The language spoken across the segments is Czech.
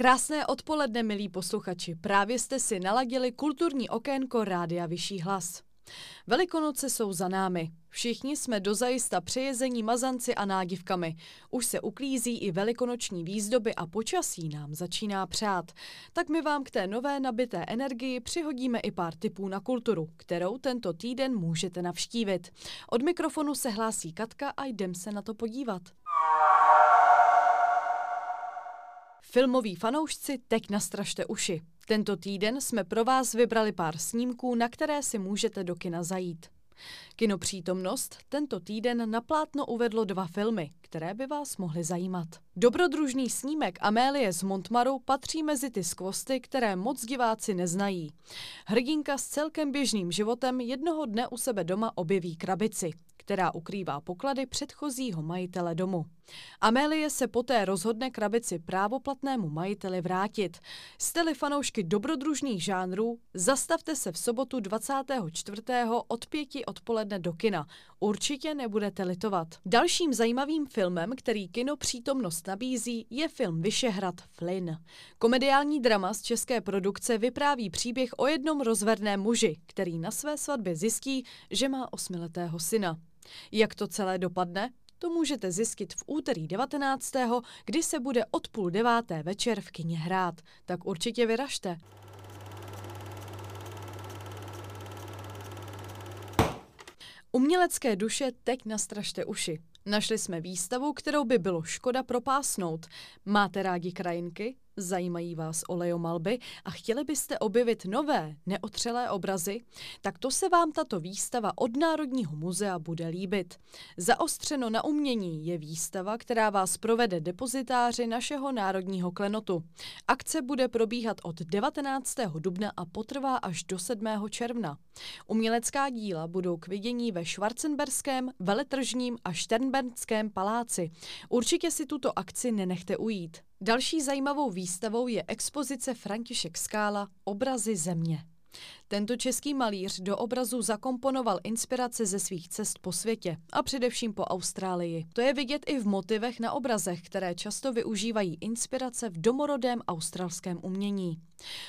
Krásné odpoledne, milí posluchači. Právě jste si naladili kulturní okénko Rádia Vyšší hlas. Velikonoce jsou za námi. Všichni jsme dozajista přejezení mazanci a nádivkami. Už se uklízí i velikonoční výzdoby a počasí nám začíná přát. Tak my vám k té nové nabité energii přihodíme i pár tipů na kulturu, kterou tento týden můžete navštívit. Od mikrofonu se hlásí Katka a jdem se na to podívat. Filmoví fanoušci, teď nastražte uši. Tento týden jsme pro vás vybrali pár snímků, na které si můžete do kina zajít. Kinopřítomnost tento týden na plátno uvedlo dva filmy, které by vás mohly zajímat. Dobrodružný snímek Amélie z Montmaru patří mezi ty skvosty, které moc diváci neznají. Hrdinka s celkem běžným životem jednoho dne u sebe doma objeví krabici, která ukrývá poklady předchozího majitele domu. Amélie se poté rozhodne krabici právoplatnému majiteli vrátit. Jste-li fanoušky dobrodružných žánrů, zastavte se v sobotu 24. od pěti odpoledne do kina. Určitě nebudete litovat. Dalším zajímavým filmem, který kino přítomnost nabízí, je film Vyšehrad Flynn. Komediální drama z české produkce vypráví příběh o jednom rozvedném muži, který na své svatbě zjistí, že má osmiletého syna. Jak to celé dopadne? To můžete zjistit v úterý 19., kdy se bude od půl deváté večer v kině hrát. Tak určitě vyražte. Umělecké duše teď nastražte uši. Našli jsme výstavu, kterou by bylo škoda propásnout. Máte rádi krajinky? Zajímají vás olejomalby a chtěli byste objevit nové, neotřelé obrazy? Tak to se vám tato výstava od Národního muzea bude líbit. Zaostřeno na umění je výstava, která vás provede depozitáři našeho národního klenotu. Akce bude probíhat od 19. dubna a potrvá až do 7. června. Umělecká díla budou k vidění ve Schwarzenberském, Veletržním a Šternbernském paláci. Určitě si tuto akci nenechte ujít. Další zajímavou výstavou je expozice František Skála Obrazy země. Tento český malíř do obrazu zakomponoval inspirace ze svých cest po světě a především po Austrálii. To je vidět i v motivech na obrazech, které často využívají inspirace v domorodém australském umění.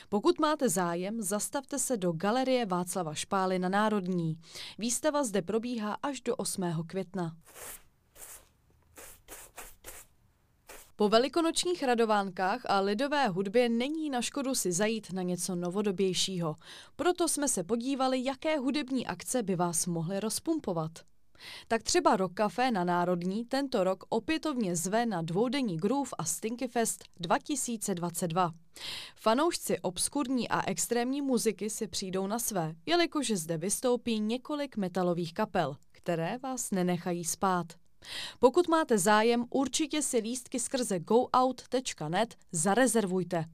Pokud máte zájem, zastavte se do galerie Václava Špály na Národní. Výstava zde probíhá až do 8. května. Po velikonočních radovánkách a lidové hudbě není na škodu si zajít na něco novodobějšího. Proto jsme se podívali, jaké hudební akce by vás mohly rozpumpovat. Tak třeba Rock Café na Národní tento rok opětovně zve na dvoudenní Groove a Stinky Fest 2022. Fanoušci obskurní a extrémní muziky si přijdou na své, jelikož zde vystoupí několik metalových kapel, které vás nenechají spát. Pokud máte zájem, určitě si lístky skrze goout.net zarezervujte.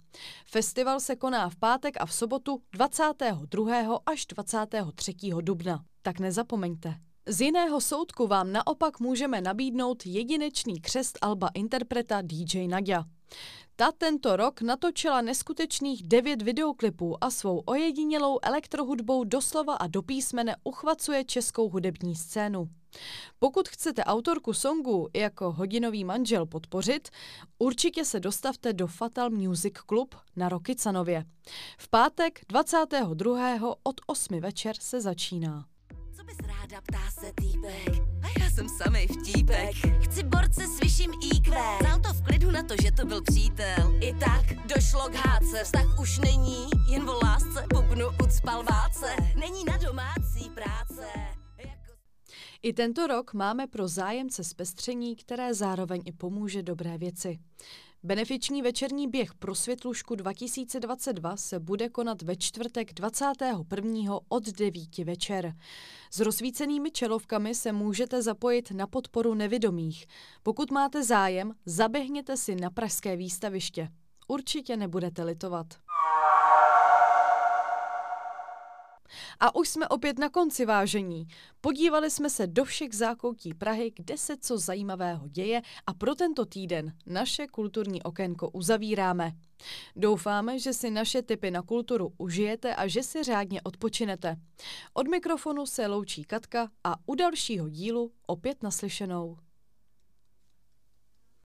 Festival se koná v pátek a v sobotu 22. až 23. dubna. Tak nezapomeňte. Z jiného soudku vám naopak můžeme nabídnout jedinečný křest alba interpreta DJ Nadia. Ta tento rok natočila neskutečných devět videoklipů a svou ojedinělou elektrohudbou doslova a do písmene uchvacuje českou hudební scénu. Pokud chcete autorku songu jako hodinový manžel podpořit, určitě se dostavte do Fatal Music Club na Rokycanově. V pátek 22. od 8 večer se začíná. Co bys ráda, ptá se týpek. A já jsem samej vtípek. Chci borce s vyšším IQ. Vzal to v klidu na to, že to byl přítel. I tak došlo k hádce. Vztah už není jen o lásce. Pupnu ucpal váce. Není na domácí práce. I tento rok máme pro zájemce zpestření, které zároveň i pomůže dobré věci. Benefiční večerní běh pro Světlušku 2022 se bude konat ve čtvrtek 21. od 9 večer. S rozsvícenými čelovkami se můžete zapojit na podporu nevidomých. Pokud máte zájem, zaběhněte si na Pražské výstaviště. Určitě nebudete litovat. A už jsme opět na konci vážení. Podívali jsme se do všech zákoutí Prahy, kde se co zajímavého děje a pro tento týden naše kulturní okénko uzavíráme. Doufáme, že si naše tipy na kulturu užijete a že si řádně odpočinete. Od mikrofonu se loučí Katka a u dalšího dílu opět naslyšenou.